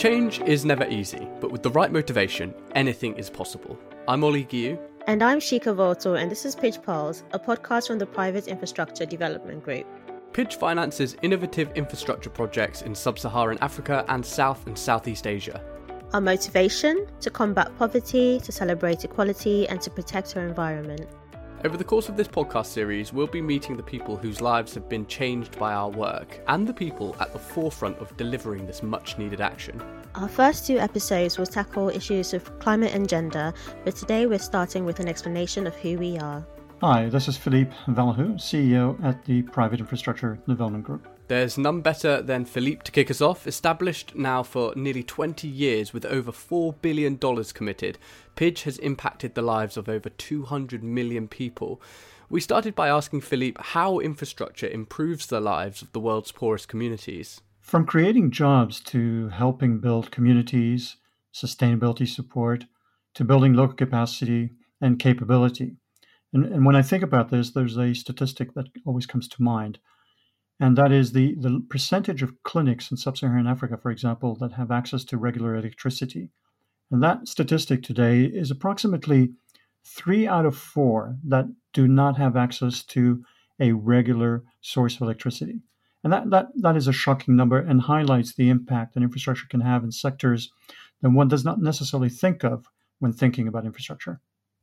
Change is never easy, but with the right motivation, anything is possible. I'm Ollie Giu. And I'm Shika Voltor, and this is Pidge Pulse, a podcast from the Private Infrastructure Development Group. Pidge finances innovative infrastructure projects in sub Saharan Africa and South and Southeast Asia. Our motivation? To combat poverty, to celebrate equality, and to protect our environment. Over the course of this podcast series, we'll be meeting the people whose lives have been changed by our work and the people at the forefront of delivering this much needed action. Our first two episodes will tackle issues of climate and gender, but today we're starting with an explanation of who we are. Hi, this is Philippe Valahu, CEO at the Private Infrastructure Development Group. There's none better than Philippe to kick us off. Established now for nearly 20 years with over $4 billion committed, Pidge has impacted the lives of over 200 million people. We started by asking Philippe how infrastructure improves the lives of the world's poorest communities. From creating jobs to helping build communities, sustainability support, to building local capacity and capability. And, and when I think about this, there's a statistic that always comes to mind, and that is the, the percentage of clinics in sub Saharan Africa, for example, that have access to regular electricity. And that statistic today is approximately three out of four that do not have access to a regular source of electricity. And that, that, that is a shocking number and highlights the impact that infrastructure can have in sectors that one does not necessarily think of when thinking about infrastructure.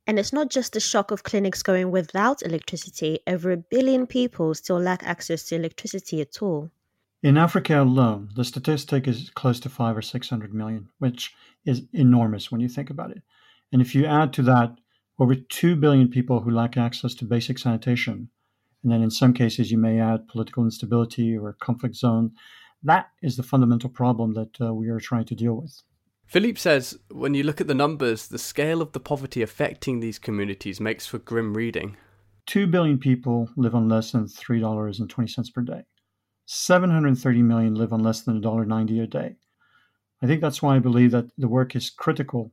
And it's not just the shock of clinics going without electricity, over a billion people still lack access to electricity at all. In Africa alone, the statistic is close to five or 600 million, which is enormous when you think about it. And if you add to that over 2 billion people who lack access to basic sanitation, and then in some cases you may add political instability or conflict zone, that is the fundamental problem that uh, we are trying to deal with. Philippe says when you look at the numbers, the scale of the poverty affecting these communities makes for grim reading. 2 billion people live on less than $3.20 per day. 730 million live on less than $1.90 a day. I think that's why I believe that the work is critical.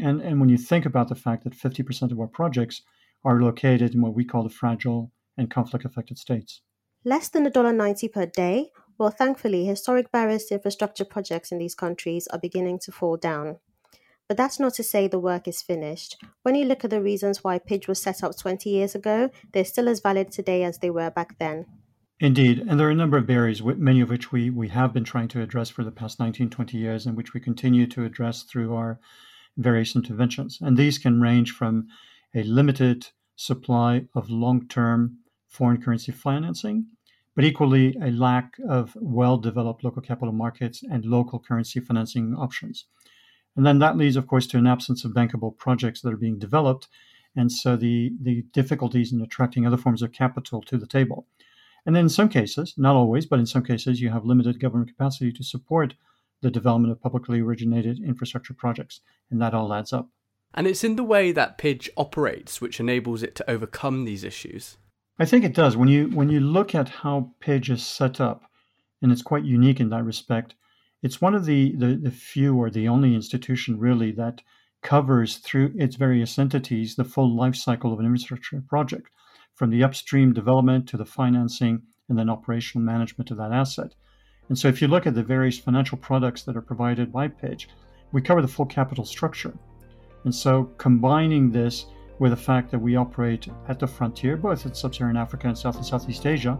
And, and when you think about the fact that 50% of our projects are located in what we call the fragile and conflict affected states. Less than $1.90 per day well, thankfully, historic barriers to infrastructure projects in these countries are beginning to fall down. But that's not to say the work is finished. When you look at the reasons why Pidge was set up 20 years ago, they're still as valid today as they were back then. Indeed, and there are a number of barriers, many of which we, we have been trying to address for the past 19, 20 years, and which we continue to address through our various interventions. And these can range from a limited supply of long term foreign currency financing but equally a lack of well developed local capital markets and local currency financing options. And then that leads, of course, to an absence of bankable projects that are being developed. And so the, the difficulties in attracting other forms of capital to the table. And then in some cases, not always, but in some cases, you have limited government capacity to support the development of publicly originated infrastructure projects. And that all adds up. And it's in the way that Pidge operates which enables it to overcome these issues. I think it does. When you when you look at how Pidge is set up, and it's quite unique in that respect, it's one of the, the, the few or the only institution really that covers through its various entities the full life cycle of an infrastructure project, from the upstream development to the financing and then operational management of that asset. And so if you look at the various financial products that are provided by Pidge, we cover the full capital structure. And so combining this with the fact that we operate at the frontier, both in sub-Saharan Africa and South and Southeast Asia,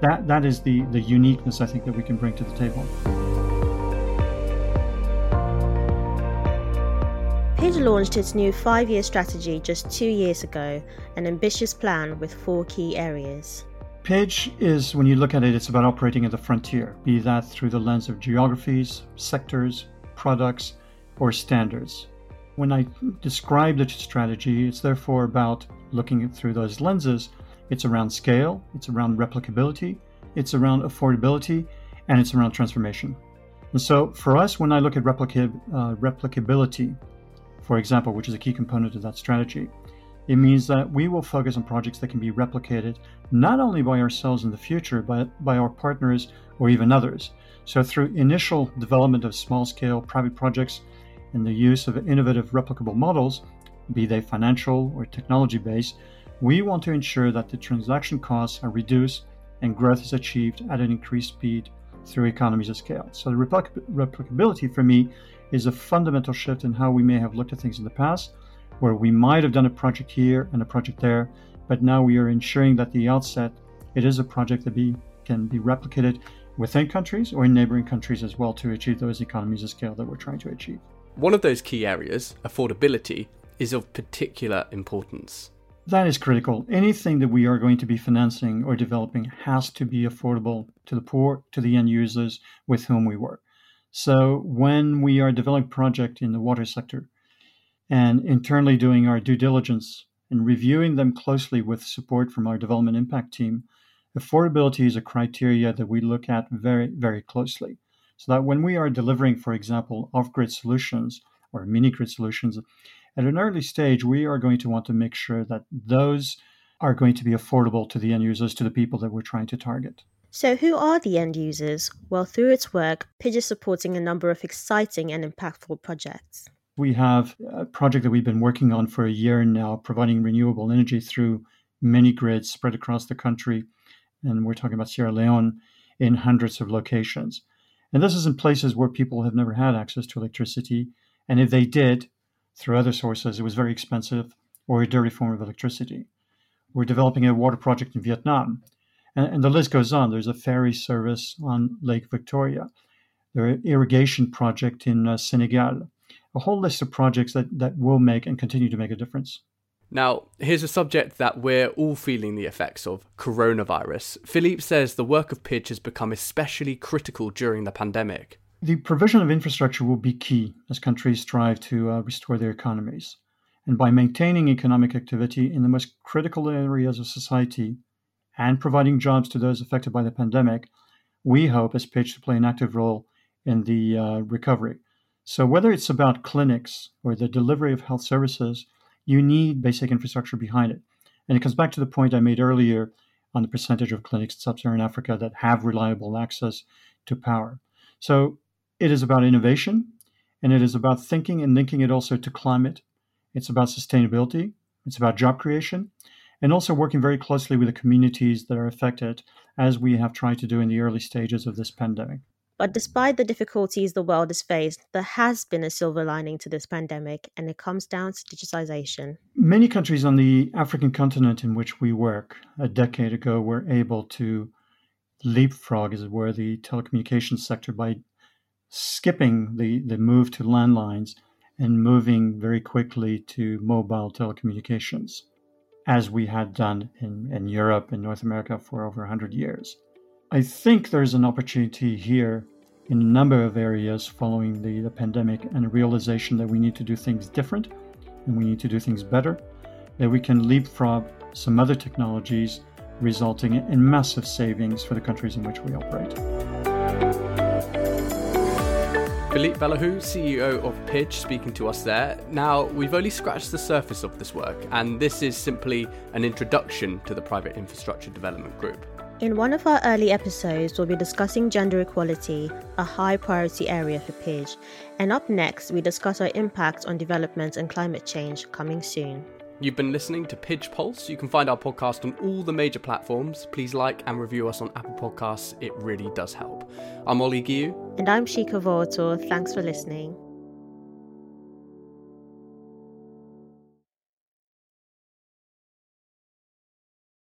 that, that is the, the uniqueness I think that we can bring to the table. Pidge launched its new five year strategy just two years ago, an ambitious plan with four key areas. Pidge is, when you look at it, it's about operating at the frontier, be that through the lens of geographies, sectors, products, or standards. When I describe the strategy, it's therefore about looking through those lenses. It's around scale, it's around replicability, it's around affordability, and it's around transformation. And so for us, when I look at replica- uh, replicability, for example, which is a key component of that strategy, it means that we will focus on projects that can be replicated not only by ourselves in the future, but by our partners or even others. So, through initial development of small scale private projects and the use of innovative replicable models, be they financial or technology based, we want to ensure that the transaction costs are reduced and growth is achieved at an increased speed through economies of scale. So the replic- replicability for me is a fundamental shift in how we may have looked at things in the past, where we might have done a project here and a project there, but now we are ensuring that the outset it is a project that be, can be replicated within countries or in neighboring countries as well to achieve those economies of scale that we're trying to achieve. One of those key areas, affordability, is of particular importance. That is critical. Anything that we are going to be financing or developing has to be affordable to the poor, to the end users with whom we work. So when we are developing project in the water sector and internally doing our due diligence and reviewing them closely with support from our development impact team, affordability is a criteria that we look at very, very closely. So that when we are delivering, for example, off grid solutions or mini grid solutions, at an early stage, we are going to want to make sure that those are going to be affordable to the end users, to the people that we're trying to target. So, who are the end users? Well, through its work, Pidge is supporting a number of exciting and impactful projects. We have a project that we've been working on for a year now, providing renewable energy through mini grids spread across the country. And we're talking about Sierra Leone in hundreds of locations. And this is in places where people have never had access to electricity. And if they did, through other sources, it was very expensive or a dirty form of electricity. We're developing a water project in Vietnam. And, and the list goes on. There's a ferry service on Lake Victoria. There's an irrigation project in uh, Senegal a whole list of projects that, that will make and continue to make a difference. Now, here's a subject that we're all feeling the effects of coronavirus. Philippe says the work of Pidge has become especially critical during the pandemic. The provision of infrastructure will be key as countries strive to uh, restore their economies. And by maintaining economic activity in the most critical areas of society and providing jobs to those affected by the pandemic, we hope as Pidge to play an active role in the uh, recovery. So, whether it's about clinics or the delivery of health services, you need basic infrastructure behind it. And it comes back to the point I made earlier on the percentage of clinics in sub Saharan Africa that have reliable access to power. So, it is about innovation and it is about thinking and linking it also to climate. It's about sustainability, it's about job creation, and also working very closely with the communities that are affected, as we have tried to do in the early stages of this pandemic. But despite the difficulties the world has faced, there has been a silver lining to this pandemic, and it comes down to digitization. Many countries on the African continent in which we work a decade ago were able to leapfrog, as it were, the telecommunications sector by skipping the, the move to landlines and moving very quickly to mobile telecommunications, as we had done in, in Europe and North America for over 100 years. I think there's an opportunity here in a number of areas following the, the pandemic and realization that we need to do things different and we need to do things better, that we can leapfrog some other technologies, resulting in massive savings for the countries in which we operate. Philippe Valahu, CEO of Pidge, speaking to us there. Now, we've only scratched the surface of this work, and this is simply an introduction to the Private Infrastructure Development Group. In one of our early episodes, we'll be discussing gender equality, a high priority area for Pidge. And up next, we discuss our impact on development and climate change coming soon. You've been listening to Pidge Pulse. You can find our podcast on all the major platforms. Please like and review us on Apple Podcasts, it really does help. I'm Ollie Giu. And I'm Shika Vortor. Thanks for listening.